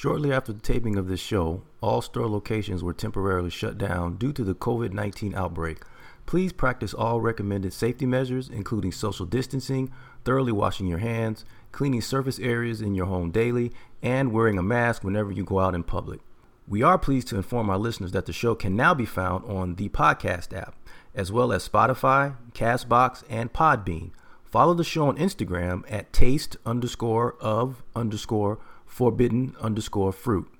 Shortly after the taping of this show, all store locations were temporarily shut down due to the COVID 19 outbreak. Please practice all recommended safety measures, including social distancing, thoroughly washing your hands, cleaning surface areas in your home daily, and wearing a mask whenever you go out in public. We are pleased to inform our listeners that the show can now be found on the podcast app, as well as Spotify, Castbox, and Podbean. Follow the show on Instagram at taste underscore of underscore forbidden underscore fruit.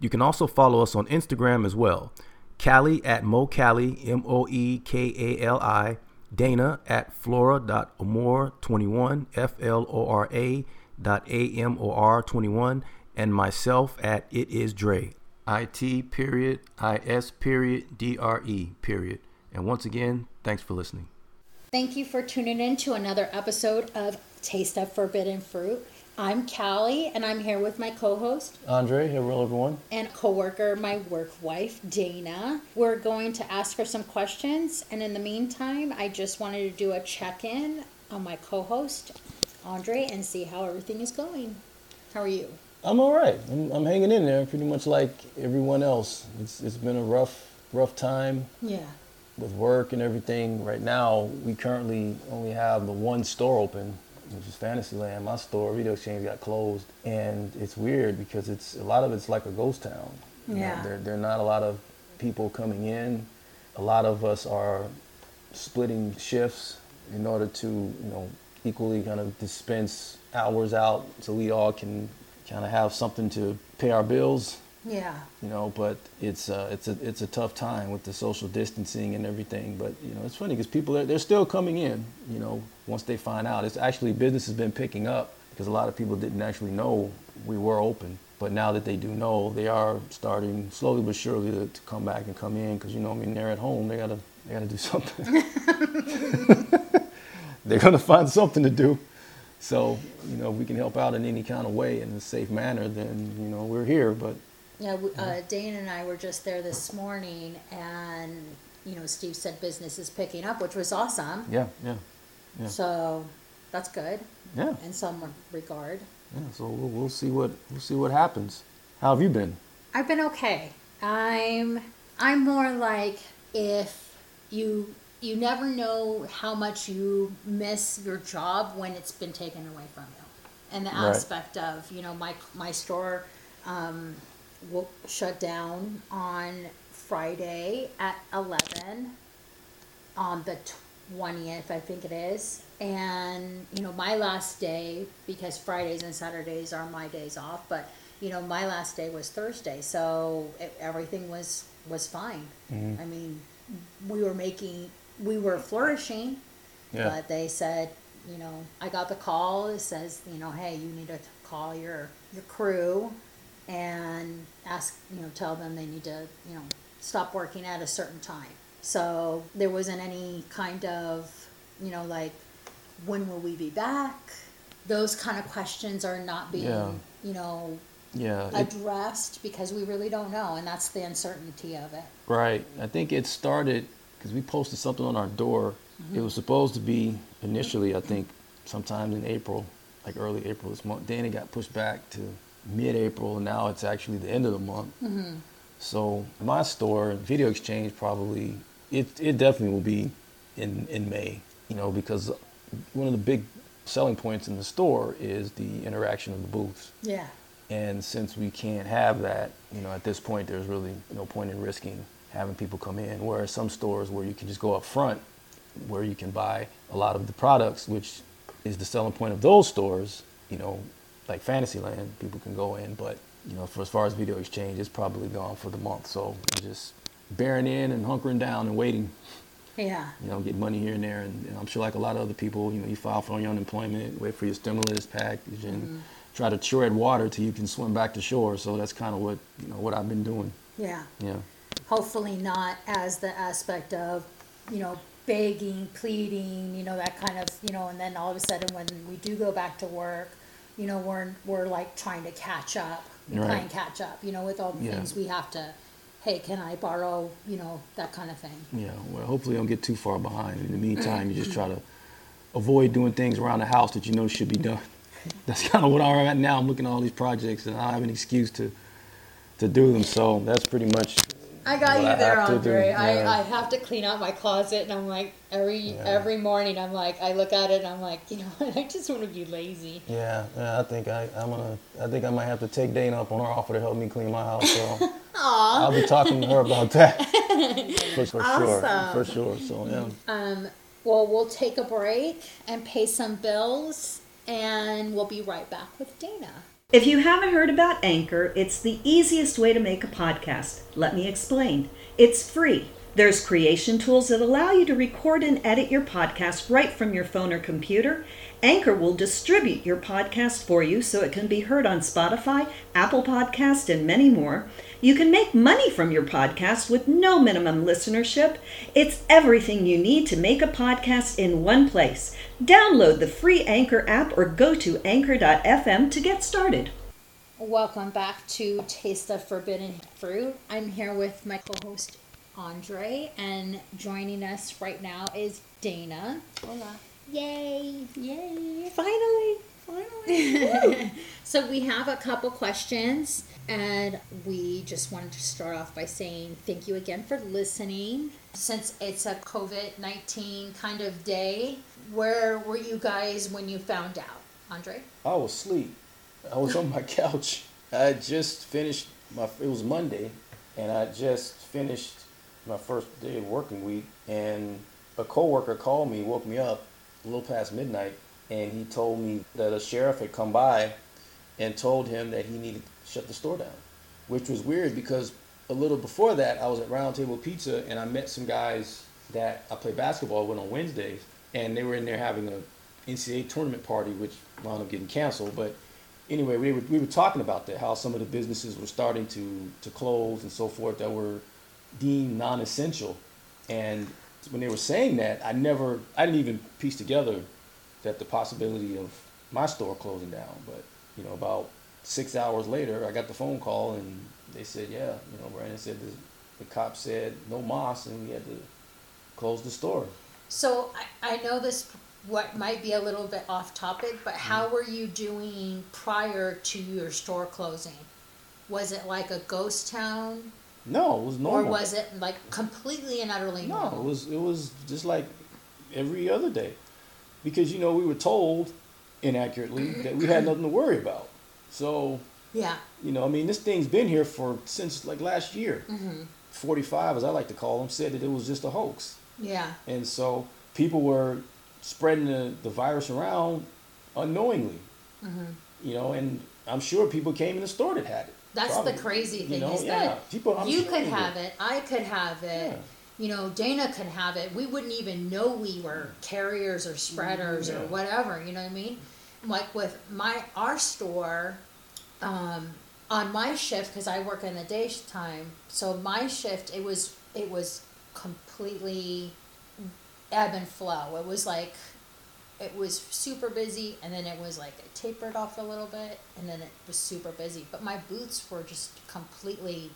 You can also follow us on Instagram as well. Kali at Moe Kali, M O E K A L I, Dana at flora.amor21, F L O R A dot A M O R 21, and myself at It Is Dre, I T period I S period D R E period. And once again, thanks for listening. Thank you for tuning in to another episode of Taste of Forbidden Fruit. I'm Kali, and I'm here with my co-host Andre, hello everyone. and co-worker, my work wife Dana. We're going to ask her some questions, and in the meantime, I just wanted to do a check-in on my co-host Andre and see how everything is going. How are you? I'm all right. I'm, I'm hanging in there, pretty much like everyone else. It's it's been a rough rough time Yeah. with work and everything. Right now, we currently only have the one store open, which is Fantasyland. My store, Video Exchange, got closed, and it's weird because it's a lot of it's like a ghost town. You know, Yeah. there there are not a lot of people coming in. A lot of us are splitting shifts in order to you know equally kind of dispense hours out so we all can kind of have something to pay our bills Yeah. you know but it's uh, it's a it's a tough time with the social distancing and everything but you know it's funny because people are, they're still coming in you know once they find out. It's actually business has been picking up because a lot of people didn't actually know we were open but now that they do know they are starting slowly but surely to, to come back and come in because you know I mean they're at home. They gotta they gotta do something. They're gonna find something to do. So you know if we can help out in any kind of way in a safe manner then you know we're here but Yeah, we- uh, Dana and I were just there this morning, and you know, Steve said business is picking up, which was awesome. yeah yeah yeah So that's good yeah in some regard. Yeah, so we'll, we'll see what we'll see what happens. How have you been? I've been okay. I'm I'm more like if you you never know how much you miss your job when it's been taken away from you. And the Right. aspect of, you know, my my store um, will shut down on Friday at 11 on the 20th, I think it is. And, you know, my last day, because Fridays and Saturdays are my days off, but, you know, my last day was Thursday. So it, everything was, was fine. Mm-hmm. I mean, we were making, we were flourishing, Yeah. but they said, you know, I got the call. It says, you know, hey, you need to call your, your crew and ask, you know, tell them they need to, you know, stop working at a certain time. So there wasn't any kind of, you know, like, when will we be back? Those kind of questions are not being, Yeah. you know, Yeah, it, addressed because we really don't know, and that's the uncertainty of it. right. I think it started because we posted something on our door. It mm-hmm. was supposed to be initially, I think, sometime in April, like early April this month. Then it got pushed back to mid-April, now it's actually the end of the month. Mm-hmm. So my store, Video Exchange, probably it it definitely will be in in May. You know, because one of the big selling points in the store is the interaction of the booths. Yeah. And since we can't have that, you know, at this point, there's really no point in risking having people come in. Whereas some stores where you can just go up front, where you can buy a lot of the products, which is the selling point of those stores, you know, like Fantasyland, people can go in. But, you know, for as far as video exchange, it's probably gone for the month. So just bearing in and hunkering down and waiting, Yeah. you know, get money here and there. And, and I'm sure like a lot of other people, you know, you file for your unemployment, wait for your stimulus package and mm-hmm. try to tread water till you can swim back to shore. So that's kind of what, you know, what I've been doing. Yeah. Yeah. hopefully not as the aspect of, you know, begging, pleading, you know, that kind of, you know, and then all of a sudden when we do go back to work, you know, we're, we're like trying to catch up, Right. playing catch up, you know, with all the Yeah. things we have to, hey, can I borrow, you know, that kind of thing. Yeah. Well, hopefully you don't get too far behind. In the meantime, you just try to avoid doing things around the house that you know should be done. That's kind of what I'm at now. I'm looking at all these projects and I don't have an excuse to to do them. So that's pretty much. I got you I there, Andre. yeah. I, I have to clean out my closet, and I'm like every Yeah. every morning. I'm like I look at it, and I'm like, you know what? I just want to be lazy. Yeah, yeah. I think I, I'm gonna. I think I might have to take Dana up on her offer to help me clean my house. So I'll be talking to her about that for, for sure. For sure. So yeah. Um, well, we'll take a break and pay some bills, and we'll be right back with Dana. If you haven't heard about Anchor, it's the easiest way to make a podcast. Let me explain. It's free. There's creation tools that allow you to record and edit your podcast right from your phone or computer. Anchor will distribute your podcast for you so it can be heard on Spotify, Apple Podcast, and many more. You can make money from your podcast with no minimum listenership. It's everything you need to make a podcast in one place. Download the free Anchor app or go to anchor.fm to get started. Welcome back to Taste of Forbidden Fruit. I'm here with my co-host Andre, and joining us right now is Dana. Hola. Yay! Yay. Finally, finally. so we have a couple questions, and we just wanted to start off by saying thank you again for listening. Since it's a COVID nineteen kind of day, where were you guys when you found out, Andre? I was asleep. I was on my couch. I just finished my. It was Monday, and I just finished my first day of working week. And a coworker called me, woke me up a little past midnight, and he told me that a sheriff had come by and told him that he needed to shut the store down, which was weird because a little before that I was at Round Table Pizza and I met some guys that I play basketball with on Wednesdays, and they were in there having a NCAA tournament party, which wound up getting canceled. But anyway, we were, we were talking about that, how some of the businesses were starting to, to close and so forth that were deemed non-essential. And when they were saying that, I never, I didn't even piece together that the possibility of my store closing down. But, you know, about six hours later, I got the phone call and they said, yeah, you know, Brandon said the, the cop said no moss and we had to close the store. So I, I know this what might be a little bit off topic, but Mm-hmm. how were you doing prior to your store closing? Was it like a ghost town, No, it was normal. or was it like completely and utterly No, it was it was just like every other day, because you know we were told inaccurately that we had nothing to worry about. So yeah, you know, I mean, this thing's been here for since like last year. Mm-hmm. Forty-five, as I like to call them, said that it was just a hoax, yeah, and so people were spreading the, the virus around unknowingly. Mm-hmm. You know, and I'm sure people came in the store that had it. That's Probably. the crazy You thing know, is yeah, that people- I'm you could have did. it, I could have it. Yeah. You know, Dana could have it. We wouldn't even know we were carriers or spreaders Yeah. or whatever. You know what I mean? Like with my our store, um, on my shift because I work in the daytime. So my shift, it was it was completely ebb and flow. It was like it was super busy, and then it was like it tapered off a little bit, and then it was super busy. But my booths were just completely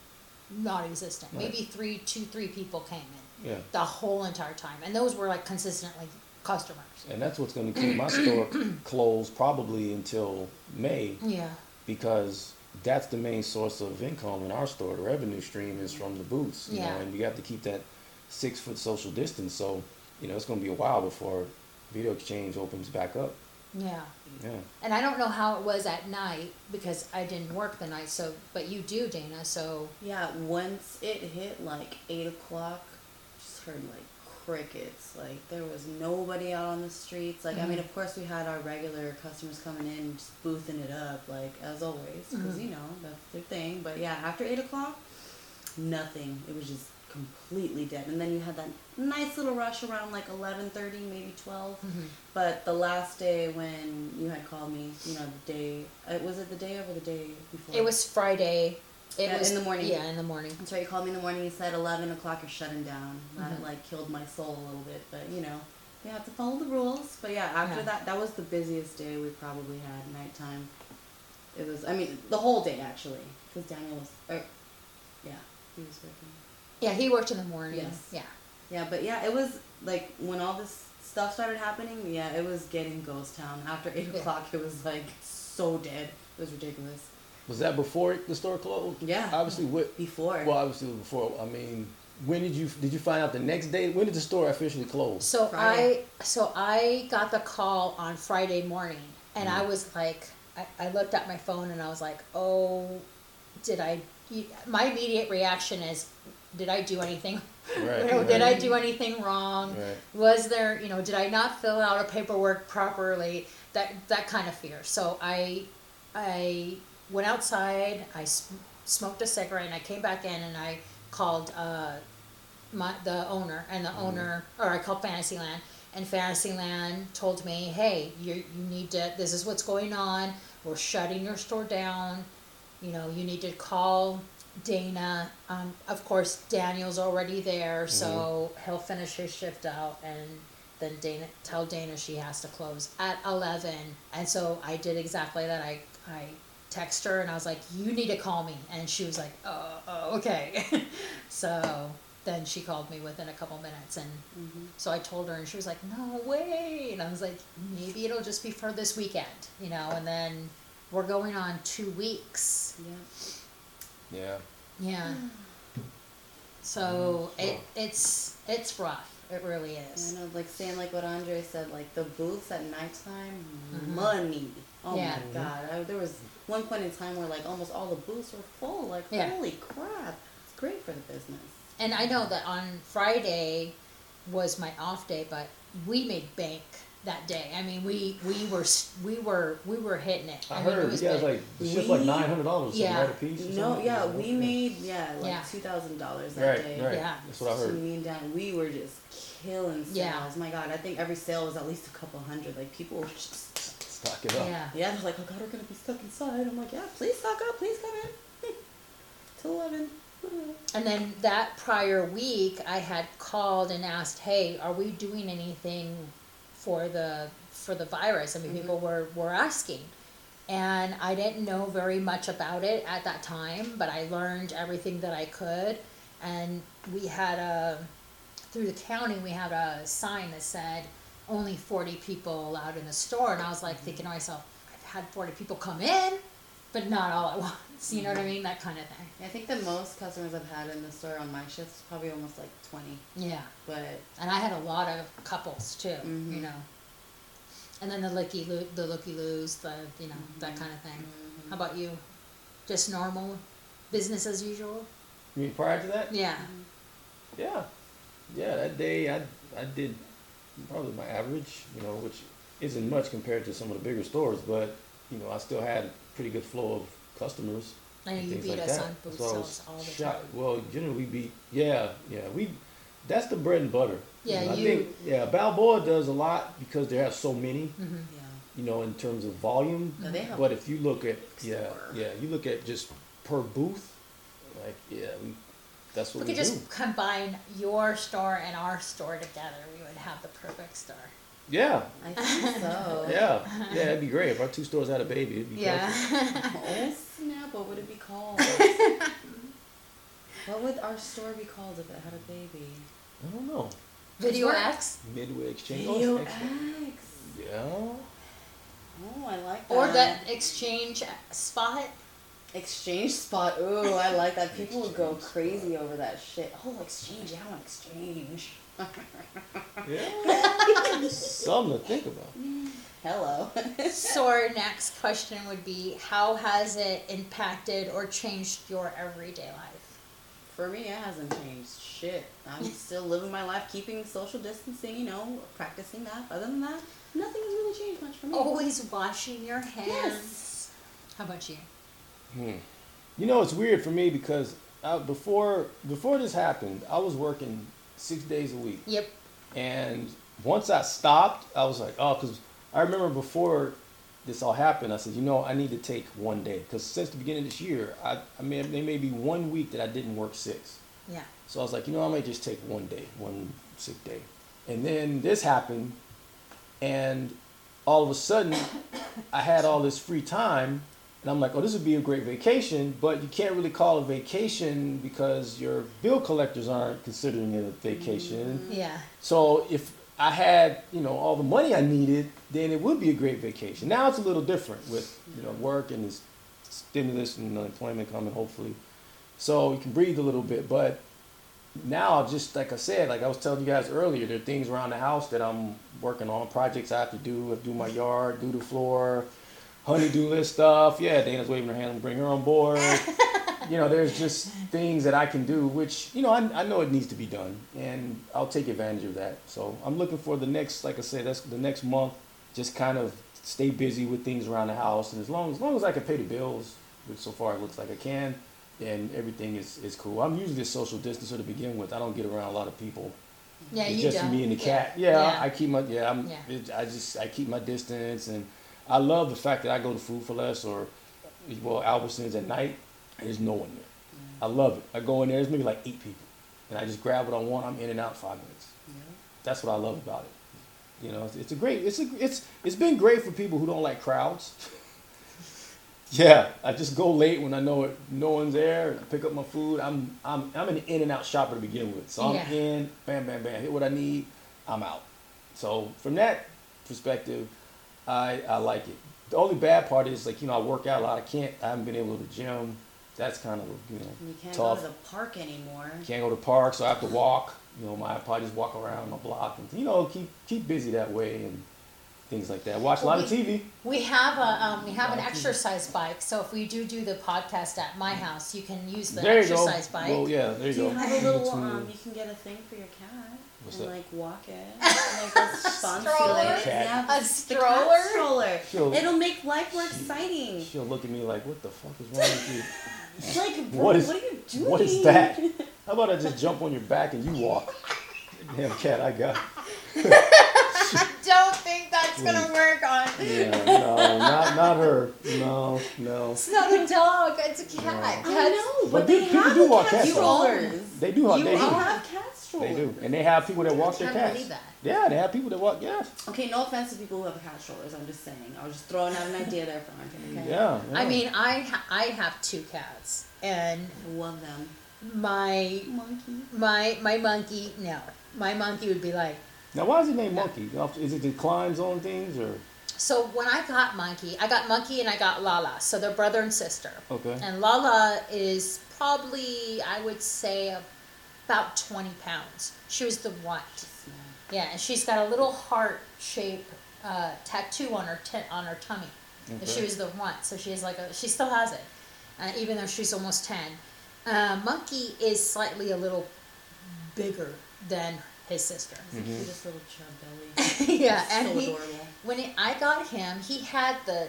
non-existent. Right. Maybe three, two, three people came in Yeah. the whole entire time, and those were like consistently customers. And that's what's going to keep my store closed probably until May Yeah. because that's the main source of income in our store. The revenue stream is from the booths, you Yeah. know, and you have to keep that six foot social distance. So, you know, it's going to be a while before Video Exchange opens back up. Yeah. Yeah. And I don't know how it was at night because I didn't work the night. So, but you do, Dana. So Yeah, once it hit like eight o'clock, just heard like crickets. Like there was nobody out on the streets. Like I mean, mm-hmm. of course we had our regular customers coming in, just boothing it up, like as always, because mm-hmm. you know that's their thing. But yeah, after eight o'clock, nothing. It was just completely dead. And then you had that nice little rush around like eleven thirty, maybe 12 mm-hmm. But the last day when you had called me, you know, the day uh, was it the day of or the day before? it was Friday. It Yeah, was in the morning. Yeah, in the morning. That's right. You called me in the morning. You said eleven o'clock. You're shutting down. That mm-hmm. like killed my soul a little bit, but you know, you have to follow the rules. But yeah, after Yeah. that, that was the busiest day we probably had nighttime. It was. I mean, the whole day actually, because Daniel was. Or, yeah, he was working. Yeah, he worked in the morning. Yes. Yeah. Yeah, but yeah, it was like when all this stuff started happening. Yeah, it was getting ghost town. After eight Yeah. o'clock, it was like so dead. It was ridiculous. Was that before the store closed? Yeah. Obviously, what? Before. Well, obviously before. I mean, when did you did you find out the next day? When did the store officially close? So Friday. I so I got the call on Friday morning, and I mm-hmm. was like, I, I looked at my phone and I was like, oh, did I? My immediate reaction is, did I do anything? Right, you know, did I do anything wrong? Right. Was there, you know, did I not fill out a paperwork properly? That that kind of fear. So I I went outside. I sm- smoked a cigarette, and I came back in, and I called uh, my the owner, and the owner, or I called Fantasyland, and Fantasyland told me, "Hey, you you need to. This is what's going on. We're shutting your store down. You know, you need to call." Dana, um, of course, Daniel's already there, so he'll finish his shift out, and then Dana tell Dana she has to close at eleven. And so I did exactly that. I I text her and I was like, "You need to call me," and she was like, "Oh, oh okay." so then she called me within a couple minutes, and so I told her, and she was like, "No way!" And I was like, "Maybe it'll just be for this weekend, you know." And then we're going on two weeks. yeah. Yeah. Yeah. So mm-hmm. it it's it's rough. It really is. I know, like saying like what Andre said, like the booths at nighttime, mm-hmm. money. Oh Yeah. my god! I, there was one point in time where like almost all the booths were full. Like Yeah. holy crap! It's great for the business. And I know that on Friday was my off day, but we made bank that day. I mean, we we were we were we were hitting it. I mean, it heard you was guys big. like it's just like nine hundred dollars Yeah. right a piece. or No, something? yeah, we made yeah like Yeah. two thousand dollars that Right, day. right. Yeah. That's what I So heard. me and Dan, we were just killing sales. Yeah. My God, I think every sale was at least a couple hundred. Like people were just Stock it up. Yeah. yeah, they're like, oh God, we're gonna be stuck inside. I'm like, yeah, please stock up, please come in. Till eleven. And then that prior week, I had called and asked, "Hey, are we doing anything for the for the virus?" I mean, people mm-hmm. were were asking, and I didn't know very much about it at that time, but I learned everything that I could, and we had a through the county we had a sign that said only 40 people allowed in the store. And i was like mm-hmm. thinking to myself i've had 40 people come in but not all at once you know what i mean that kind of thing I think the most customers I've had in the store on my shift is probably almost like twenty. yeah But and I had a lot of couples too, Mhm. you know. And then the looky loo, the looky loos, the you know mm-hmm. that kind of thing. Mm-hmm. How about you? Just normal, business as usual. You mean prior to that? Yeah, mm-hmm. Yeah, yeah. That day, I I did probably my average, you know, which isn't much compared to some of the bigger stores, but you know, I still had a pretty good flow of customers. I know and you things beat like us that. on booth So sales all the shocked- time. Well, generally we beat. Yeah, yeah. We that's the bread and butter. Yeah, know, I you- think yeah, Balboa does a lot because they have so many. Mm-hmm. yeah. You know, in terms of volume. No, they have But if you look at yeah, store. yeah, you look at just per booth, like yeah, we, that's what We we, could do. just combine your store and our store together. We would have the perfect store. Yeah, I think so. yeah, yeah. It'd be great if our two stores had a baby. It'd be perfect. Oh snap! What would it be called? what would our store be called if it had a baby? I don't know. Video we're- X Midway Exchange. Video oh. X. Yeah. Oh, I like that. or that exchange spot. exchange spot. Ooh, I like that. People would go crazy over that shit. Oh, exchange. Yeah, I want exchange. Yeah. Something to think about. Hello. So our next question would be, how has it impacted or changed your everyday life? For me, it hasn't changed shit. I'm still living my life, keeping social distancing. You know, practicing that. Other than that, nothing has really changed much for me. Always washing your hands. Yes. How about you? Hmm. You know, it's weird for me because uh, before before this happened, I was working six days a week, Yep. and once I stopped, I was like, oh, because I remember before this all happened, I said, you know, I need to take one day because since the beginning of this year, I, I mean, there may be one week that I didn't work six. Yeah. So I was like, you know, I might just take one day, one sick day. And then this happened, and all of a sudden, I had all this free time, and I'm like, oh, this would be a great vacation, but you can't really call it a vacation because your bill collectors aren't considering it a vacation. Mm-hmm. Yeah. So if I had, you know, all the money I needed, then it would be a great vacation. Now it's a little different with, you know, work and this stimulus and unemployment coming, hopefully. So you can breathe a little bit. But now, just like I said, like I was telling you guys earlier, there are things around the house that I'm working on, projects I have to do, do my yard, do the floor, honeydew list stuff. Yeah, Dana's waving her hand, bring her on board. you know, there's just things that I can do, which, you know, I, I know it needs to be done, and I'll take advantage of that. So I'm looking for the next, like I said, that's the next month, just kind of stay busy with things around the house, and as long as long as I can pay the bills, which so far it looks like I can, then everything is, is cool. I'm usually a social distancer to begin with. I don't get around a lot of people. Yeah, it's you just don't. me and the cat. Yeah, Yeah. I keep my yeah. I'm, Yeah. It, I just I keep my distance, and I love the fact that I go to Food for Less or well Albertsons at night. And there's no one there. Mm. I love it. I go in there. There's maybe like eight people, and I just grab what I want. I'm in and out five minutes. That's what I love about it. You know, it's, it's a great. It's a, it's it's been great for people who don't like crowds. yeah, I just go late when I know it, no one's there. I pick up my food. I'm I'm I'm an in and out shopper to begin with. So I'm Yeah. in, bam, bam, bam, hit what I need. I'm out. So from that perspective, I I like it. The only bad part is like you know I work out a lot. I can't. I haven't been able to go to the gym. That's kind of you know You can't tough. go to the park anymore. Can't go to the park, so I have to walk. You know, my I probably just walk around my block and you know keep keep busy that way and things like that. Watch a lot of TV. We have a um, we have an exercise bike, so if we do do the podcast at my house, you can use the there you go. exercise bike. Well, yeah, there you Do you go. have a little, um, you can get a thing for your cat What's and that? like walk it. And, like those fun Stroller? feelings. Yeah, A the stroller? stroller. She'll- It'll make life more exciting. She'll look at me like, "What the fuck is wrong with you? It's like, bro, What what, is- are you doing? What is that? How about I just jump on your back and you walk?" Damn cat, I got. Don't think that's gonna work on. Yeah, no, not not her. No, no. It's not a dog. It's a cat. I Cats- know, but, But they people have do walk cat cats, though. strollers. They do. You They do. have cat strollers. They do, and they have people that walk their can't cats. that. Yeah, they have people that walk. Yeah, Okay, no offense to people who have cat strollers. I'm just saying. I was just throwing out an idea there for Arkin. Okay. yeah. I mean, I ha- I have two cats, and Love them. my Monkey. my my monkey. No, my monkey would be like. Now, why is it named Monkey? Is it the climbs on things or? So when I got monkey, I got monkey and I got Lala. So they're brother and sister. Okay. And Lala is probably, I would say, about 20 pounds. She was the one. Yeah, and she's got a little heart shape uh, tattoo on her t- on her tummy. And She was the one, so she has like a. She still has it, uh, even though she's almost 10. Uh, Monkey is slightly a little bigger than his sister. Mm-hmm. Cutest little chub belly. yeah, so and he, adorable. when it, I got him, he had the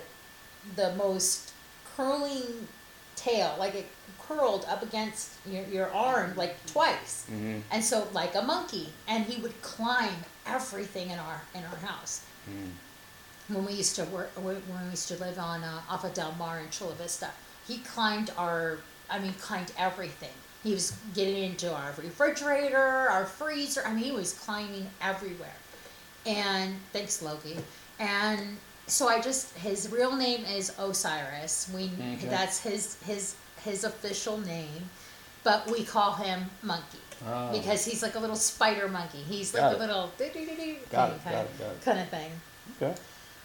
the most curling tail, like it curled up against your, your arm like twice, Mm-hmm. and so like a monkey, and he would climb everything in our in our house. When we used to work, when we used to live on uh, off of Del Mar in Chula Vista, he climbed our, I mean, climbed everything. He was getting into our refrigerator, our freezer. I mean, he was climbing everywhere. And thanks, Loki. And so I just his real name is Osiris. We Okay. that's his his his official name, but we call him Monkey Ah. because he's like a little spider monkey. He's like Got a it. little thing it, kind, got it, got it. kind of thing. Okay.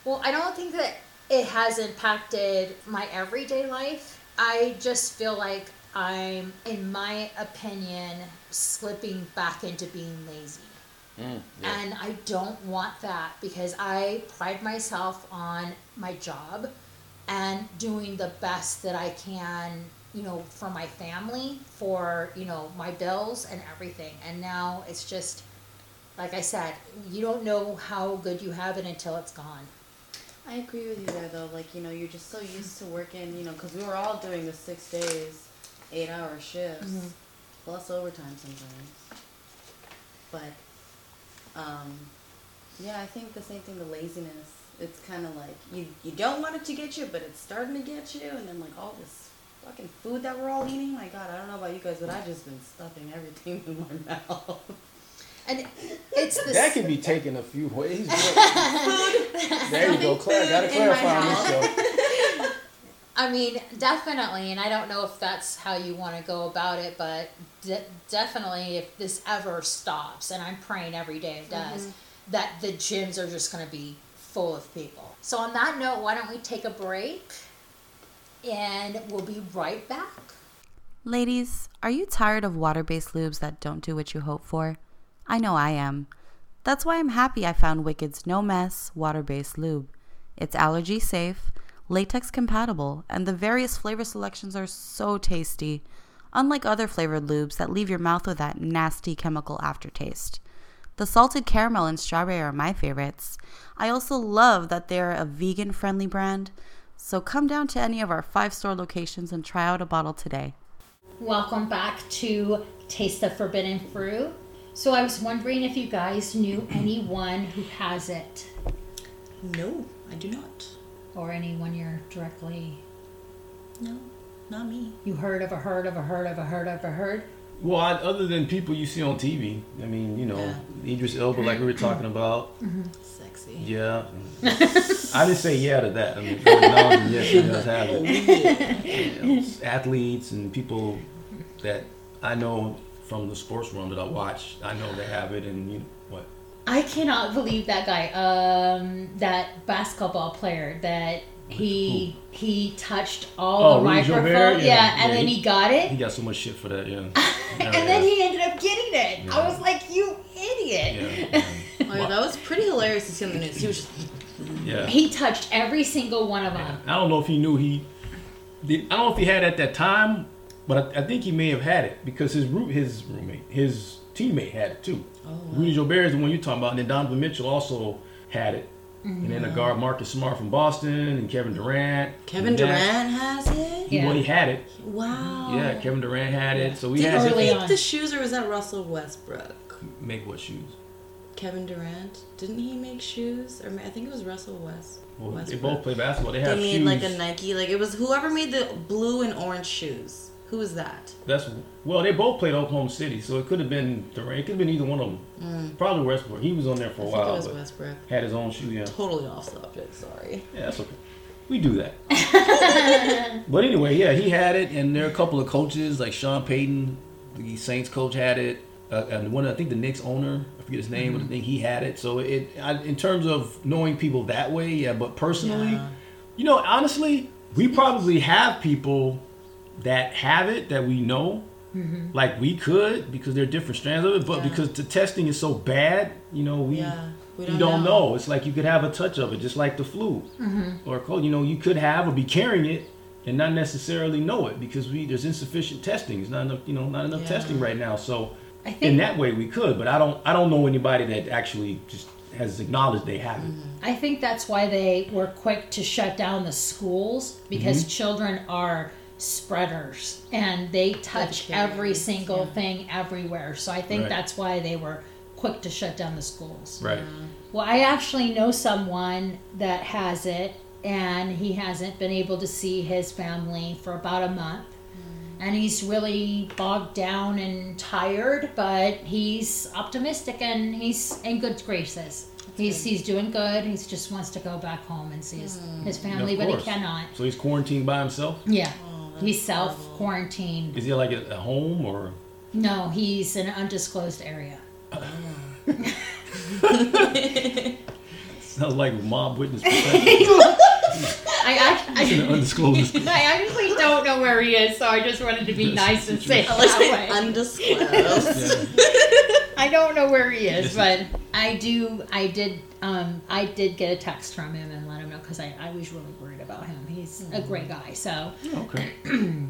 Well, I don't think that it has impacted my everyday life. I just feel like I'm, in my opinion, slipping back into being lazy. Mm, yeah. And I don't want that because I pride myself on my job and doing the best that I can, you know, for my family, for, you know, my bills and everything. And now it's just, like I said, you don't know how good you have it until it's gone. I agree with you there, though. Like, you know, you're just so used to working, you know, because we were all doing the six days, eight hour shifts, Mhm. plus overtime sometimes. But, um, yeah, I think the same thing, the laziness. It's kind of like you, you don't want it to get you, but it's starting to get you, and then, like, all this fucking food that we're all eating. My God, I don't know about you guys, but I've just been stuffing everything in my mouth. And it's the That can be taken a few ways. but- there you go, Claire. Gotta Food in my clarify on this show. I mean, definitely, and I don't know if that's how you want to go about it, but de- definitely, if this ever stops, and I'm praying every day it does, mm-hmm. that the gyms are just going to be full of people. So, on that note, why don't we take a break? and we'll be right back. Ladies, are you tired of water based lubes that don't do what you hope for? I know I am. That's why I'm happy I found Wicked's No Mess water based lube. It's allergy safe, latex compatible, and the various flavor selections are so tasty, unlike other flavored lubes that leave your mouth with that nasty chemical aftertaste. The salted caramel and strawberry are my favorites. I also love that they're a vegan friendly brand. So come down to any of our five store locations and try out a bottle today. Welcome back to Taste of Forbidden Fruit. So I was wondering if you guys knew anyone who has it, No, I do not. Or anyone you're directly No, not me. you heard of a heard of a heard of a heard of a heard. Well, I, other than people you see on TV, I mean, you know, Yeah. Idris Elba, like we were talking about. Sexy. Yeah. I didn't say yeah to that. I mean, yes, he does have it. You know, athletes and people that I know from the sports room that I watch, I know they have it, and you what? I cannot believe that guy, um, that basketball player that he he touched all Oh, the Rudy microphone, Gobert? yeah, Yeah, and yeah, then he- he got it, He got so much shit for that, yeah. and then he ended up getting it. I was like, you idiot. Yeah, Oh, yeah, that was pretty hilarious to see on the news. He was just yeah. yeah. He touched every single one of them. I don't know if he knew he. Did, I don't know if he had it at that time, but I, I think he may have had it because his root, his roommate, his teammate had it too. Rudy Gobert is the one you're talking about, and then Donovan Mitchell also had it. And then the mm-hmm. guard Marcus Smart from Boston and Kevin Durant. Kevin. Durant has it. He, Yeah. well, he had it. Wow. Yeah, Kevin Durant had it. So we Did had he Early to make on. the shoes, or was that Russell Westbrook? make what shoes? Kevin Durant didn't he make shoes? Or I think it was Russell West. Well, they both play basketball. They They have made shoes. like a Nike, like it was whoever made the blue and orange shoes. Who was that? That's well, they both played Oklahoma City, so it could have been Durant. It could have been either one of them. Probably Westbrook. He was on there for Mm. I a think it while, was Westbrook. had his own shoe. Yeah. Totally off subject. Sorry. Yeah, that's okay. We do that. but anyway, yeah, he had it, and there are a couple of coaches like Sean Payton, the Saints coach, had it, uh, and one I think the Knicks owner, I forget his name, but I think he had it. So it, I, in terms of knowing people that way, yeah. But personally, Yeah. you know, honestly, we probably have people that have it that we know. Mm-hmm. Like we could because there are different strands of it, but Yeah. because the testing is so bad, you know, we Yeah. We you don't know. It's like you could have a touch of it, just like the flu mm-hmm. or cold. You know, you could have or be carrying it and not necessarily know it because we there's insufficient testing. It's not enough, you know, not enough Yeah. testing right now. So in that way, we could, but I don't. I don't know anybody that actually just has acknowledged they have it. Mm-hmm. I think that's why they were quick to shut down the schools because Mm-hmm. children are spreaders and they touch carriers, every single yeah. thing everywhere. So I think Right. that's why they were quick to shut down the schools. Right. Well, I actually know someone that has it, and he hasn't been able to see his family for about a month. And he's really bogged down and tired, but he's optimistic and he's in good graces. He's he's doing good. He just wants to go back home and see his, his family, of but he cannot. So he's quarantined by himself. Yeah, Oh, he's self quarantined. Is he like at home or? No, he's in an undisclosed area. Sounds like mob witness protection. I, I, in an I, undisclosed. I actually don't know where he is, so I just wanted to be nice and say it I like that way. undisclosed. Yeah. I don't know where he is, but I do. I did. Um, I did get a text from him and let him know because I, I was really worried about him. He's a great guy. So, Okay.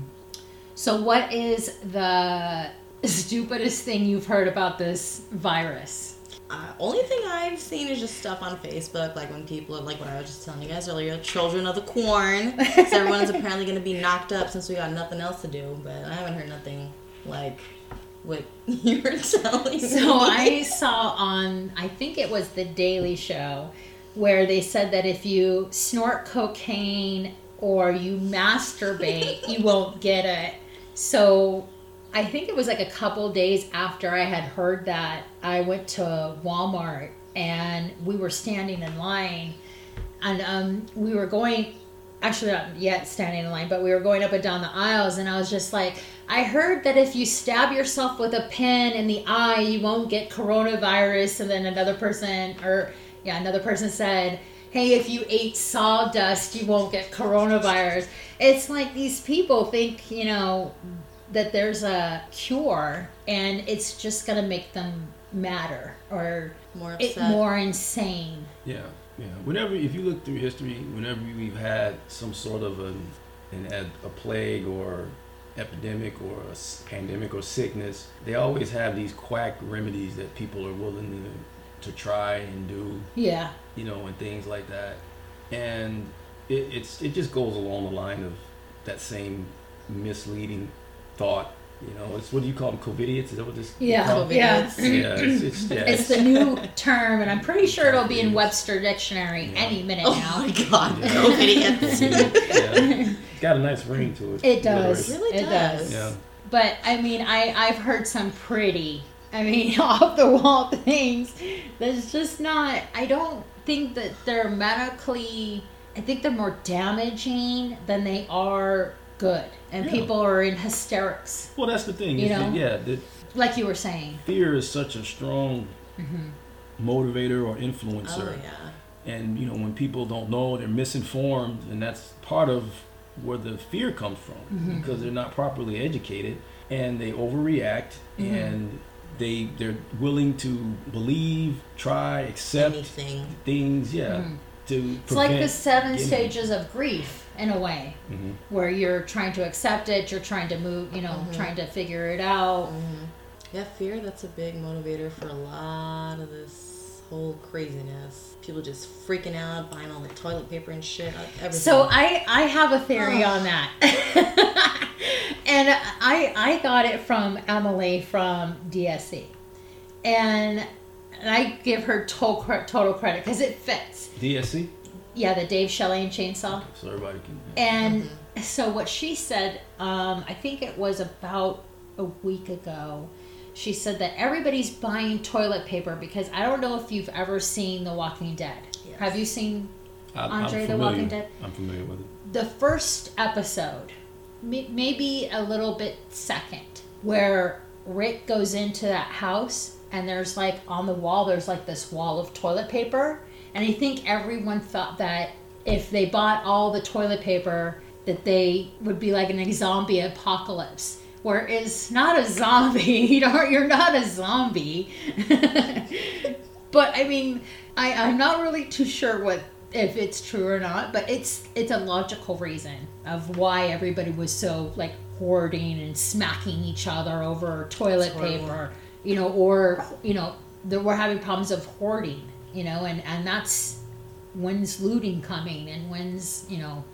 so what is the stupidest thing you've heard about this virus? Uh, only thing I've seen is just stuff on Facebook, like when people are like what I was just telling you guys earlier, children of the corn. Because everyone's apparently going to be knocked up since we got nothing else to do. But I haven't heard nothing like what you were telling So me. I saw on, I think it was the Daily Show, where they said that if you snort cocaine or you masturbate, you won't get it. So I think it was like a couple days after I had heard that, I went to Walmart and we were standing in line and um, we were going actually not yet standing in line but we were going up and down the aisles and i was just like i heard that if you stab yourself with a pin in the eye you won't get coronavirus and then another person or yeah another person said hey, if you ate sawdust, you won't get coronavirus. It's like these people think, you know, that there's a cure and it's just going to make them madder or More it, more insane. Yeah, yeah. Whenever, if you look through history, whenever we've had some sort of an, an a plague or epidemic or a s- pandemic or sickness, they always have these quack remedies that people are willing to, to try and do, Yeah. you know, and things like that. And it, it's it just goes along the line of that same misleading thought. You know, it's what do you call them? Covidiots? Is that what this? you Yeah. call them? Yeah. Yeah, it's, it's, yeah, It's the new term, and I'm pretty sure it'll be in Webster Dictionary Yeah. any minute Oh now. Oh my god, no idiots. yeah. It's got a nice ring to it. It does. Literally. really It does. does. Yeah. But I mean, I I've heard some pretty, I mean, off the wall things. That's just not. I don't think that they're medically. I think they're more damaging than they are good, and Yeah. people are in hysterics, Well, that's the thing. You that, know? yeah, that like you were saying. fear is such a strong motivator or influencer. Oh yeah. And you know, when people don't know, they're misinformed, and that's part of where the fear comes from Mm-hmm. because they're not properly educated and they overreact Mm-hmm. and they they're willing to believe, try, accept Anything. things. Yeah, to Mm-hmm. It's like the seven getting- stages of grief in a way, Mhm. where you're trying to accept it, you're trying to move, you know, trying to figure it out. Yeah, fear, that's a big motivator for a lot of this whole craziness. People just freaking out, buying all the toilet paper and shit. Everything. So I I have a theory Ugh. on that, and I I got it from Emily from DSC, and and I give her total total credit because it fits. DSC, Yeah, the Dave Shelley and Chainsaw. so everybody can. And so what she said, um, I think it was about a week ago. She said that everybody's buying toilet paper because I don't know if you've ever seen The Walking Dead. Yes. Have you seen I'm, Andre I'm the. Walking Dead? I'm familiar with it. the first episode, maybe a little bit second, where Rick goes into that house and there's like on the wall, there's like this wall of toilet paper. And I think everyone thought that if they bought all the toilet paper, that they would be like in a zombie apocalypse. Where it's not a zombie, you know, you're not a zombie. but I mean, I, I'm not really too sure what if it's true or not, but it's it's a logical reason of why everybody was so like hoarding and smacking each other over toilet paper, you know, or you know, that we're having problems of hoarding, you know, and and that's when's looting coming and when's you know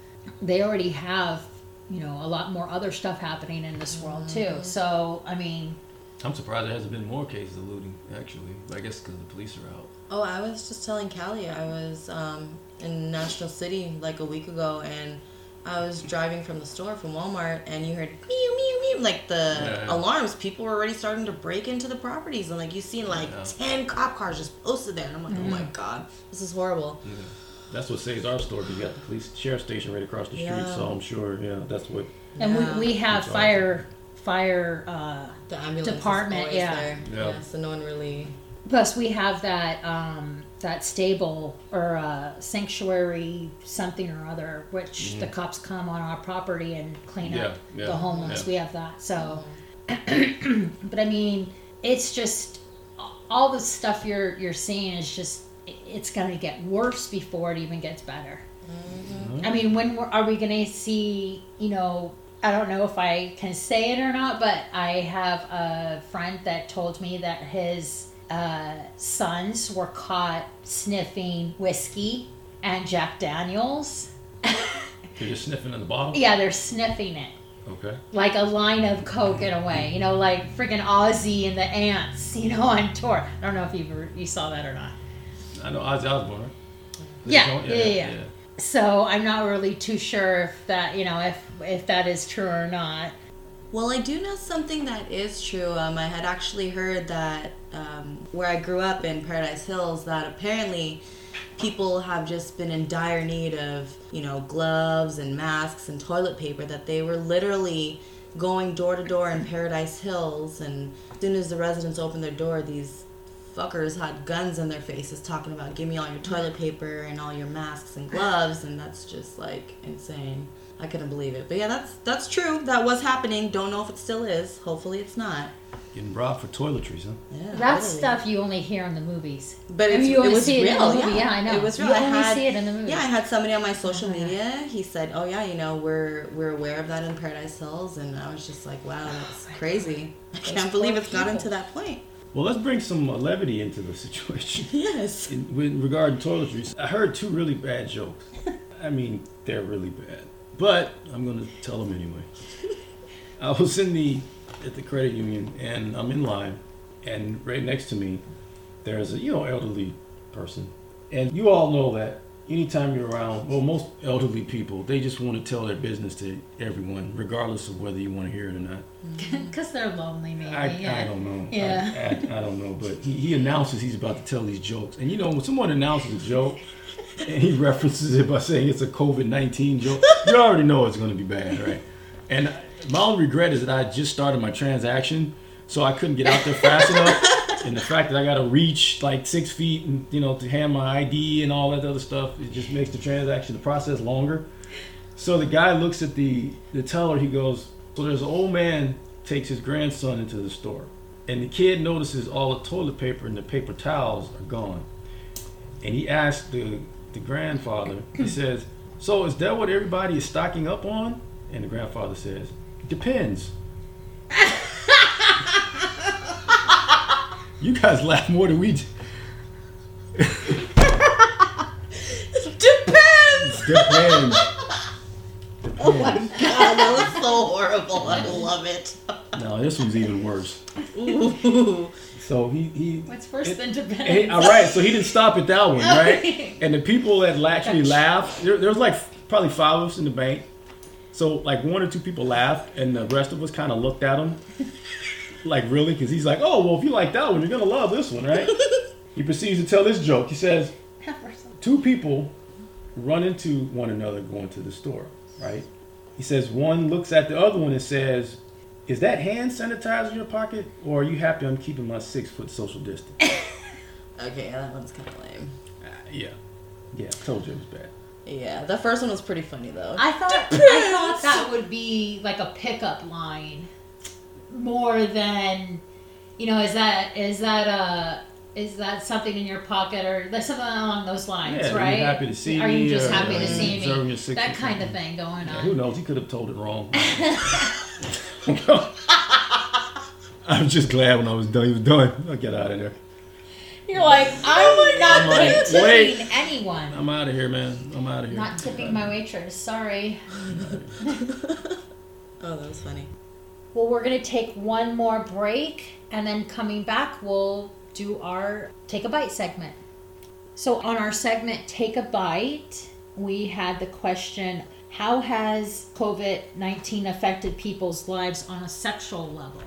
they already have you know a lot more other stuff happening in this world too. Mm-hmm. So I mean, I'm surprised there hasn't been more cases of looting. Actually, I guess because the police are out. Oh, I was just telling Kali I was um, in National City like a week ago, and I was driving from the store from Walmart, and you heard meow meow meow like the Yeah. alarms. People were already starting to break into the properties, and like you seen like Yeah. ten cop cars just posted there, and I'm like, oh my god, this is horrible. Yeah. That's what saves our store because you got the police sheriff station right across the street. Yeah. So I'm sure, yeah, that's what. and Yeah. we, we have That's awesome. fire fire uh, The ambulance Department, is yeah. there. Yeah. yeah, so no one really. Plus, we have that um, that stable or uh, sanctuary something or other, which the cops come on our property and clean up Mm-hmm. Yeah, yeah, the homeless. yeah. We have that. So, but I mean, it's just all the stuff you're you're seeing is just it's gonna get worse before it even gets better. I mean, when we're, are we gonna see? You know, I don't know if I can say it or not, but I have a friend that told me that his uh, sons were caught sniffing whiskey and Jack Daniels. They're just sniffing in the bottle. Yeah, they're sniffing it Okay. like a line of coke in a way. You know, like freaking Ozzy and the Ants. You know, on tour. I don't know if you ever, you saw that or not. I know Ozzy Osbourne. right? Yeah, yeah, yeah, yeah. So I'm not really too sure if that, you know, if if that is true or not. Well, I do know something that is true. Um, I had actually heard that um, where I grew up in Paradise Hills, that apparently people have just been in dire need of, you know, gloves and masks and toilet paper, that they were literally going door to door in Paradise Hills. And as soon as the residents opened their door, these fuckers had guns in their faces talking about give me all your toilet paper and all your masks and gloves and that's just like insane. I couldn't believe it. But yeah, that's that's true. That was happening. Don't know if it still is. Hopefully it's not. Getting robbed for toiletries, huh? Yeah. That's literally. stuff you only hear in the movies. But I mean, it's, you only it was see it in real. the movie. Yeah. Yeah, I know. It was real. You I only had, see it in the movie. Yeah, I had somebody on my social Oh, yeah. media. He said, "Oh yeah, you know, we're we're aware of that in Paradise Hills," and I was just like, "Wow, that's crazy. I can't believe poor it's gotten to that point." Well, let's bring some uh, levity into the situation. Yes. In, with regard to toiletries, I heard two really bad jokes. I mean, they're really bad. But I'm going to tell them anyway. I was in the at the credit union and I'm in line and right next to me there's a you know elderly person. And you all know that anytime you're around, well most elderly people, they just want to tell their business to everyone regardless of whether you want to hear it or not. Because they're lonely, maybe. I, yeah. I don't know. Yeah. I, I, I don't know. But he, he announces he's about to tell these jokes. And you know, when someone announces a joke and he references it by saying it's a COVID 19 joke, you already know it's going to be bad, right? And my only regret is that I just started my transaction, so I couldn't get out there fast enough. And the fact that I got to reach like six feet and, you know, to hand my ID and all that other stuff, it just makes the transaction, the process longer. So the guy looks at the the teller. He goes, "So there's an old man takes his grandson into the store, and the kid notices all the toilet paper and the paper towels are gone, and he asks the the grandfather. He says, "So is that what everybody is stocking up on?" And the grandfather says, "Depends." you guys laugh more than we do. It depends. Depends. Oh my god, that was so horrible. I love it. No, this one's even worse. Ooh. So he he What's worse It- than depends? Hey, all right, so he didn't stop at that one, right? And the people that actually laughed, there, there was like probably five of us in the bank. So like one or two people laughed, and the rest of us kind of looked at him, like really, because he's like, "Oh, well, if you like that one, you're gonna love this one, right?" he proceeds to tell this joke. He says, two people run into one another going to the store, right? He says one looks at the other one and says, "Is that hand sanitizer in your pocket, or are you happy I'm keeping my six foot social distance?" Okay, that one's kind of lame. Uh, yeah, yeah. Told you it was bad. Yeah, the first one was pretty funny though. I thought I thought that would be like a pickup line, more than, you know, is that is that uh is that something in your pocket or like something along those lines, Yeah, are you right? happy to see Are you just or happy are to uh, see observing me? your That feet? kind of thing going Yeah, on. who knows? He could have told it wrong. I'm just glad when I was done. He was done. I'll get out of there. You're like, I'm oh not I'm like, tipping wait. anyone. I'm out of here, man. I'm out of here. Not tipping my waitress. Sorry. oh, that was funny. Well, we're gonna take one more break, and then coming back, we'll do our take a bite segment. So, on our segment, take a bite, we had the question How has COVID 19 affected people's lives on a sexual level?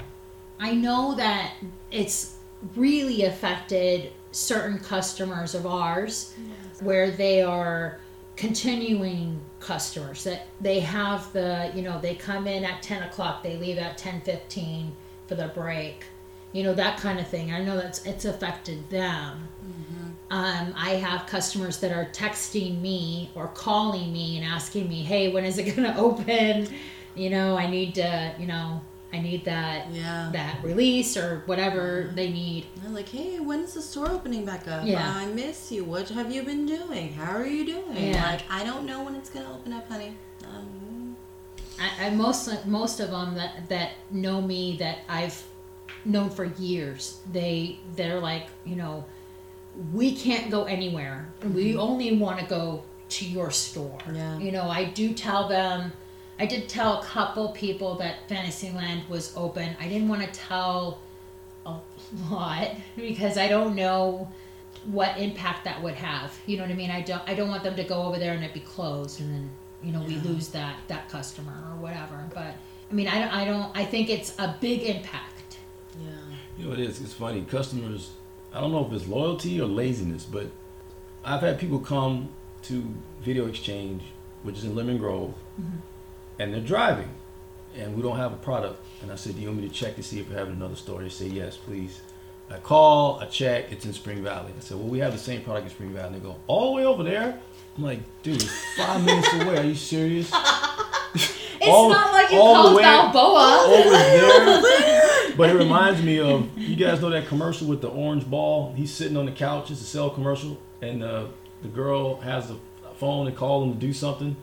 I know that it's really affected certain customers of ours where they are continuing customers that they have the you know they come in at 10 o'clock they leave at 10 15 for their break you know that kind of thing i know that's it's affected them um, i have customers that are texting me or calling me and asking me hey when is it going to open you know i need to you know i need that Yeah. that release or whatever they need They're like, hey, when's the store opening back up? Yeah. I miss you. What have you been doing? How are you doing? Yeah. Like, I don't know when it's gonna open up, honey. Um, I, I most most of them that that know me that I've known for years. They they're like you know, we can't go anywhere. We mm-hmm. only want to go to your store. Yeah. You know, I do tell them. I did tell a couple people that Fantasyland was open. I didn't want to tell a lot because I don't know what impact that would have. You know what I mean? I don't I don't want them to go over there and it be closed and then you know we lose that that customer or whatever. But I mean I don't I don't I think it's a big impact. You know, it is. It's funny. Customers, I don't know if it's loyalty or laziness, but I've had people come to Video Exchange, which is in Lemon Grove, mm-hmm. and they're driving, and we don't have a product. And I said, Do you want me to check to see if we have another store? They say, Yes, please. I call, I check, it's in Spring Valley. I said, well, we have the same product in Spring Valley. And they go, all the way over there? I'm like, dude, five minutes away. Are you serious? It's All- not like you all the called way Balboa. over there. But it reminds me of you guys know that commercial with the orange ball. He's sitting on the couch. It's a cell commercial, and uh, the girl has the phone and call him to do something.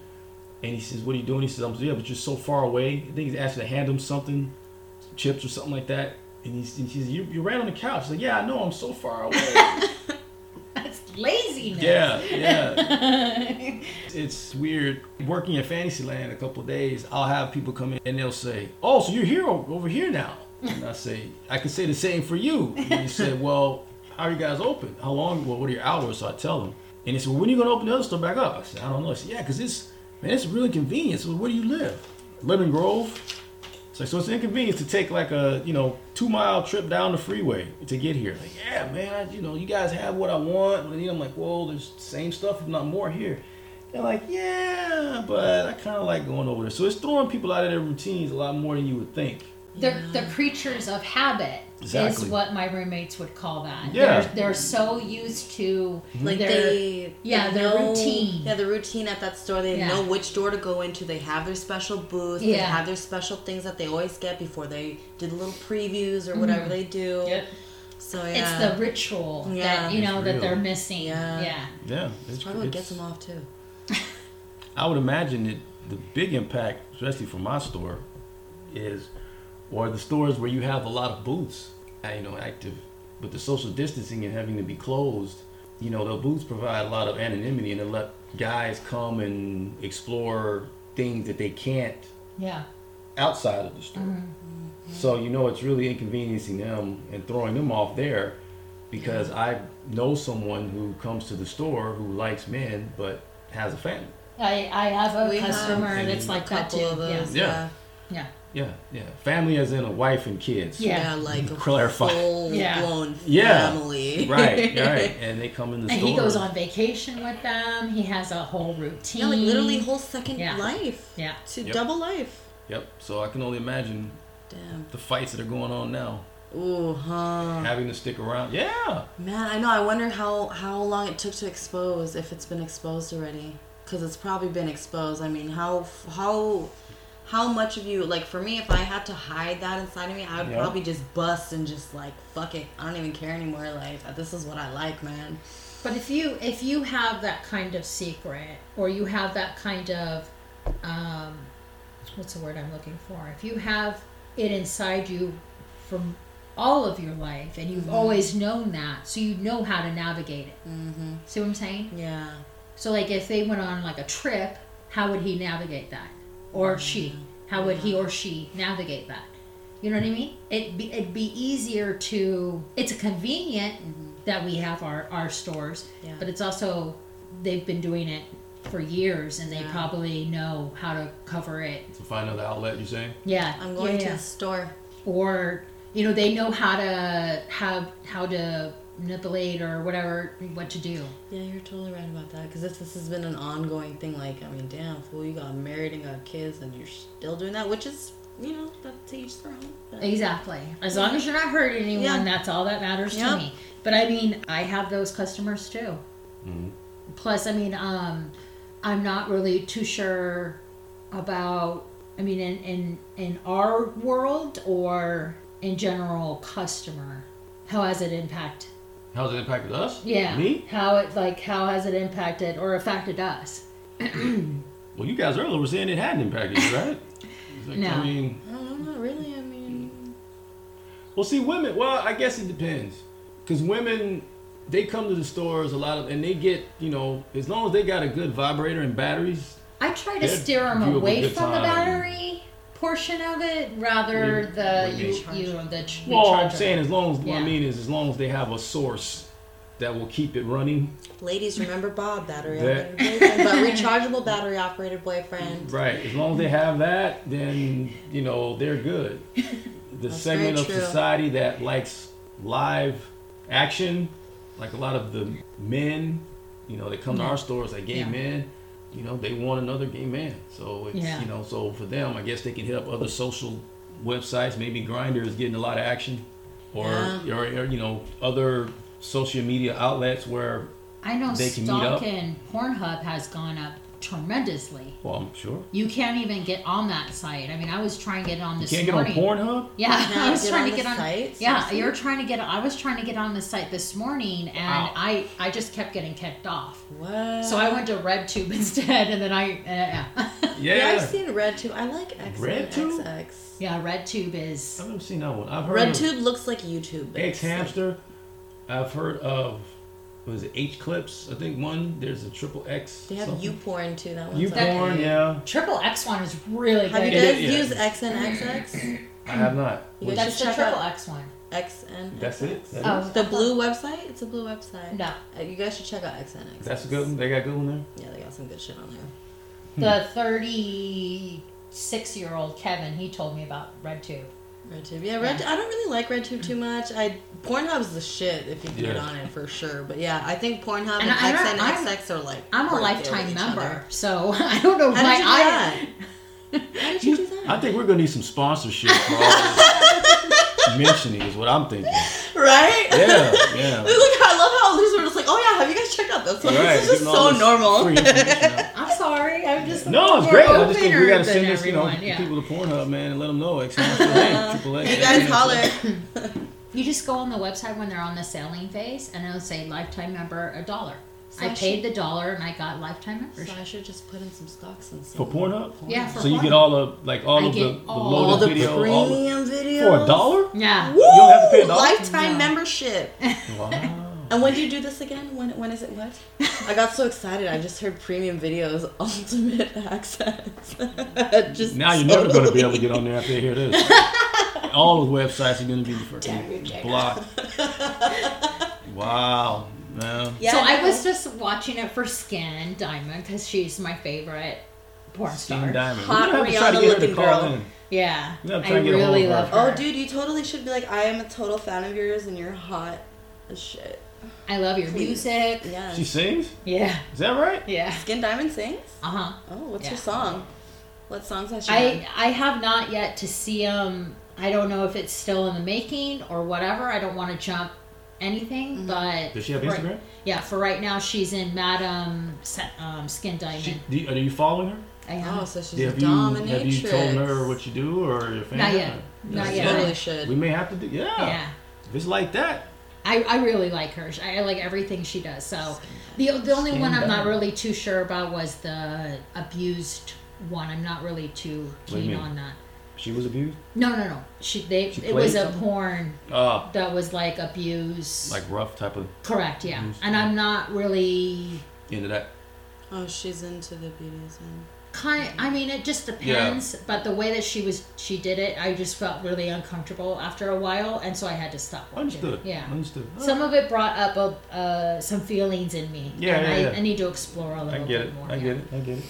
And he says, "What are you doing?" He says, "I'm yeah, but you're so far away." I think he's asked to hand him something, chips or something like that. And he's and she says, "You you ran on the couch." She's like, "Yeah, I know. I'm so far away." That's laziness. Yeah, yeah. it's weird. Working at Fantasyland a couple of days, I'll have people come in and they'll say, "Oh, so you're here over here now?" And I say, "I can say the same for you." And he said, "Well, how are you guys open? How long? Well, what are your hours?" So I tell them, and he said, "Well, when are you gonna open the other store back up?" I said, "I don't know." I said, "Yeah, because it's man, it's really convenient. So where do you live? Lemon Grove." So, so it's inconvenient to take like a you know two mile trip down the freeway to get here. Like, yeah, man, I, you know you guys have what I want. And I'm like, well, there's the same stuff, if not more here. They're like, yeah, but I kind of like going over there. So it's throwing people out of their routines a lot more than you would think. They're the creatures of habit Exactly. is what my roommates would call that. Yeah. They're, they're so used to mm-hmm. Like their they, yeah, they their know- routine. Yeah, the routine at that store. They Yeah. know which door to go into. They have their special booth. They Yeah. have their special things that they always get before they do the little previews or whatever mm-hmm. they do. Yep. So yeah, It's the ritual Yeah. that you know that they're missing. Yeah. yeah. Yeah, it's, probably what it's- gets them off too. I would imagine that the big impact, especially for my store, is or the stores where you have a lot of booths, uh, you know, active, But the social distancing and having to be closed. You know, the booths provide a lot of anonymity and they let guys come and explore things that they can't Yeah. outside of the store. So you know it's really inconveniencing them and throwing them off there because I know someone who comes to the store who likes men but has a family. I, I have a We have customer that's a like that too. Of those. Yeah. Yeah. Yeah. Yeah, yeah. Family as in a wife and kids. Yeah. Yeah, like a Clarify. full Yeah. blown Yeah. family. Right, right. And they come in the And store. he goes on vacation with them. He has a whole routine. Yeah, like literally whole second Yeah. life. Yeah. To Yep. double life. Yep. So I can only imagine Damn. the fights that are going on now. Ooh, huh. Having to stick around. Yeah. Man, I know. I wonder how how long it took to expose. If it's been exposed already, because it's probably been exposed. I mean, how how how much of you like for me? If I had to hide that inside of me, I would Yeah. probably just bust and just like fuck it. I don't even care anymore. Like this is what I like, man. But if you if you have that kind of secret or you have that kind of um, what's the word I'm looking for? If you have it inside you from all of your life and you've always known that, so you know how to navigate it. Mm-hmm. See what I'm saying? Yeah. So like if they went on like a trip, how would he navigate that? Or she? How would he or she navigate that? You know what I mean? It be, it'd be easier to. It's convenient mm-hmm. that we have our our stores, Yeah. but it's also they've been doing it for years and they Yeah. probably know how to cover it. To find another outlet, you saying? Yeah, I'm going yeah, to yeah. the store. or you know they know how to have how to manipulate or whatever what to do. Yeah, you're totally right about that. Because if this has been an ongoing thing, like I mean, damn fool, you got married and got kids, and you're still doing that, which is you know that's each their own. But- Exactly. As long as you're not hurting anyone, Yeah. that's all that matters Yep. to me. But I mean, I have those customers too. Mhm. Plus, I mean, um, I'm not really too sure about. I mean, in in in our world or in general, customer. How has it impact? How's it impacted us? Yeah. Me? How it like how has it impacted or affected us? Well, you guys earlier were saying it hadn't impacted you, right? It's like, No. I mean, uh, I don't really. I mean, well, see, women. Well, I guess it depends, because women they come to the stores a lot of, and they get you know, as long as they got a good vibrator and batteries. I try to steer them give you a away good from the battery portion of it, rather What the do you you, you know the ch- Well, I'm saying as long as what I mean is as long as they have a source that will keep it running. ladies, remember Bob, battery That- operated boyfriend, but rechargeable battery operated boyfriend. Right. As long as they have that, then you know they're good. The That's segment of society that likes live action, like a lot of the men, you know, they come to our stores like gay Yeah. men. You know, they want another gay man. So it's Yeah. you know, so for them, I guess they can hit up other social websites. Maybe Grindr is getting a lot of action. or, Yeah. or, or, you know other social media outlets where I know They can meet up. Pornhub has gone up tremendously. well I'm sure You can't even get on that site. I mean, I was trying to get on you this can't get on. Pornhub. Yeah, Now I was trying to get on. site? Yeah, Seriously? you're trying to get. I was trying to get on the site this morning, and Wow. I I just kept getting kicked off. What? So I went to RedTube instead, and then I uh, yeah Yeah, Yeah, I've seen RedTube. I like X RedTube? XX. yeah RedTube is I've never seen that one. I've heard of RedTube looks like YouTube. but X it's like- Hamster. I've heard of was it H Clips? I think one. There's a triple X. They have something. YouPorn too. That one's U okay. porn, yeah. Triple X one is really good. Have you good. guys Yeah. used XNXX? I have not. You guys That's should the check triple X one. XNXX. That's it. That Oh. is? The blue website? It's a blue website. No, Uh, You guys should check out X and XNX. That's a good one. They got good one there. Yeah, they got some good shit on there. the thirty-six year old Kevin he told me about RedTube. RedTube. Yeah, Red. I don't really like RedTube too much. I Pornhub's the shit if you can get Yeah. on it for sure. But yeah, I think Pornhub And and, I- I'm- XNXX are like. I'm a lifetime member, other. so I don't know How why did you do I. that? How did you do that? I think we're gonna need some sponsorship for all this mentioning is what I'm thinking. right? Yeah, yeah. Look, I love how these were just like, oh yeah, have you guys checked out this one? Right, This is just so normal. free information out. I'm sorry, I'm just No, it's great. I just think we opener gotta send this, you know, yeah. people to Pornhub, man, and let them know. X Hamster, hey, triple X. You guys XNXX. holler. You just go on the website when they're on the selling phase, and it'll say lifetime member a dollar. So I I paid the dollar, and I got lifetime membership. So membership. I should just put in some stocks and stuff. for stuff. Pornhub. Yeah, for so you get all the like all I of the, get the all All loaded the video all the, premium videos for a dollar. Yeah. Woo! You don't have to pay a dollar? Lifetime No. membership. Wow. And when do you do this again? When when is it what? I got so excited. I just heard premium videos, ultimate access. just Now you're never going to be able to get on there after they hear this. All the websites are going to be freaking blocked. Wow. Man. Yeah, so I no. was just watching it for Skin Diamond because she's my favorite porn star. Diamond. Hot We're gonna have to try to get her to Rihanna-looking call girl. in. Yeah, We gotta I try and get a hold really of her. love her. Oh, dude, you totally should be like, I am a total fan of yours, and you're hot as shit. I love your Please. music. Yeah. She sings? Yeah, Is that right? yeah. Skin Diamond sings. Uh huh. Oh, what's Yeah. your song? What songs has she I done? I have not yet to see um I don't know if it's still in the making or whatever. I don't want to jump anything, Mm-hmm. but Does she have right- Instagram? yeah, for right now she's in Madam Se- um, Skin Diamond. She, do you, are you following her? I am. Oh, so she's have a you dominatrix. have you told her what you do or your family? Not yet. Not You yet. totally should. We may have to do. Yeah. yeah. If it's like that, I, I really like her. I, I like everything she does. So the the only Skin one I'm not really too sure about was the abused one. I'm not really too What do you keen mean? on that. she was abused. No, no, no. She they She it was played a something? porn Uh, that was like abuse. like rough type of correct, yeah. Abuse. And I'm not really into that. Oh, she's into the BDSM. Kind. I mean, it just depends. But the way that she was she did it, I just felt really uncomfortable after a while, and so I had to stop. watching. Understood. Yeah. Understood. Some of it brought up a, uh, some feelings in me. Yeah, and yeah, I, yeah. I need to explore a little get bit it. more. I yeah. get it. I get it.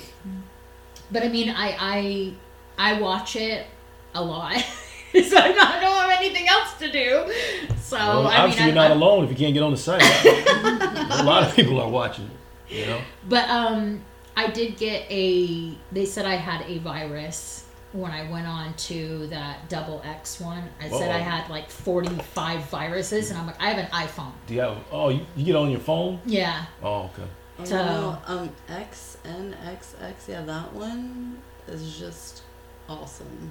But I mean, I I I watch it a lot, so I don't have anything else to do. So Well, I obviously, mean, you're I, not I- alone if you can't get on the site. a lot of people are watching. You know. But um, I did get a. They said I had a virus when I went on to that double X one. I said I Uh-oh. had like forty five viruses, and I'm like, I have an iPhone. Do you have? Oh, you, you get on your phone? Yeah. Oh, okay. Oh, So- no, um, XNXX, yeah, that one is just awesome.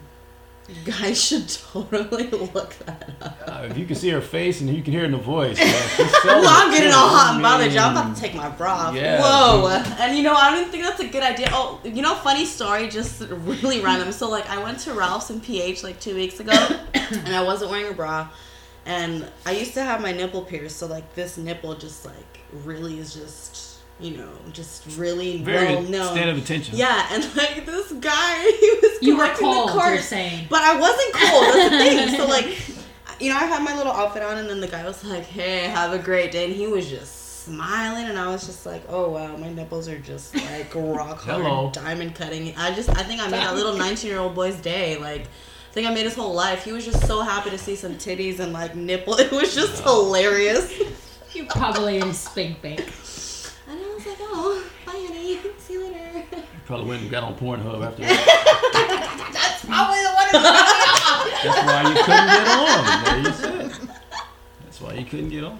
You guys should totally look that up. Uh, if you can see her face and you can hear it in the voice, man, Well, I'm getting all hot and bothered, y'all. I'm about to take my bra off. Yeah, Whoa. And you know, I don't think that's a good idea. Oh, you know, funny story, just really random. So, like, I went to Ralph's in PH like two weeks ago, and I wasn't wearing a bra. And I used to have my nipple pierced, so, like, this nipple just, like, really is just, you know, just really Very well known. stand of attention. Yeah, and like this guy, he was You were collecting cold. the You're saying. But I wasn't cold. That's the thing. So like, you know, I had my little outfit on, and then the guy was like, "Hey, have a great day," and he was just smiling, and I was just like, "Oh wow, my nipples are just like rock hard, Hello. diamond cutting." I just, I think I made a little nineteen-year-old boy's day. Like, I think I made his whole life. He was just so happy to see some titties and like nipple. It was just hilarious. You probably in spank bank. Later." Probably went and got on Pornhub after that. That's probably the one. That's why you couldn't get on. There you sit. you couldn't get on.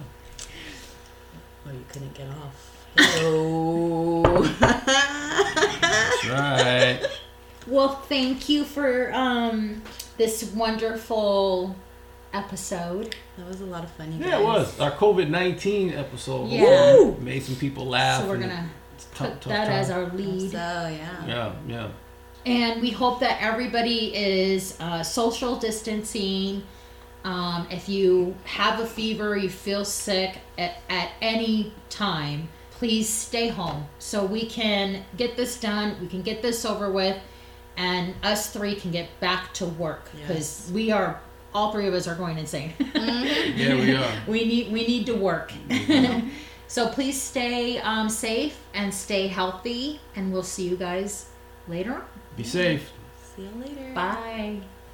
Oh, you couldn't get off. Hello. That's right. Well, thank you for um, this wonderful episode. that was a lot of fun, you Yeah, guys. it was our COVID nineteen episode. Yeah. Woo! Made some people laugh. So we're gonna it's tough- put tough that time. as our So, lead. yeah. Yeah, yeah. And we hope that everybody is uh, social distancing. Um, if you have a fever, you feel sick at, at any time, please stay home so we can get this done. We can get this over with, and us three can get back to work because Yes. we are all three of us are going insane. Yeah, we are. we need we need to work. so please stay um, safe and stay healthy, and we'll see you guys later. on. Be safe. See you later. Bye.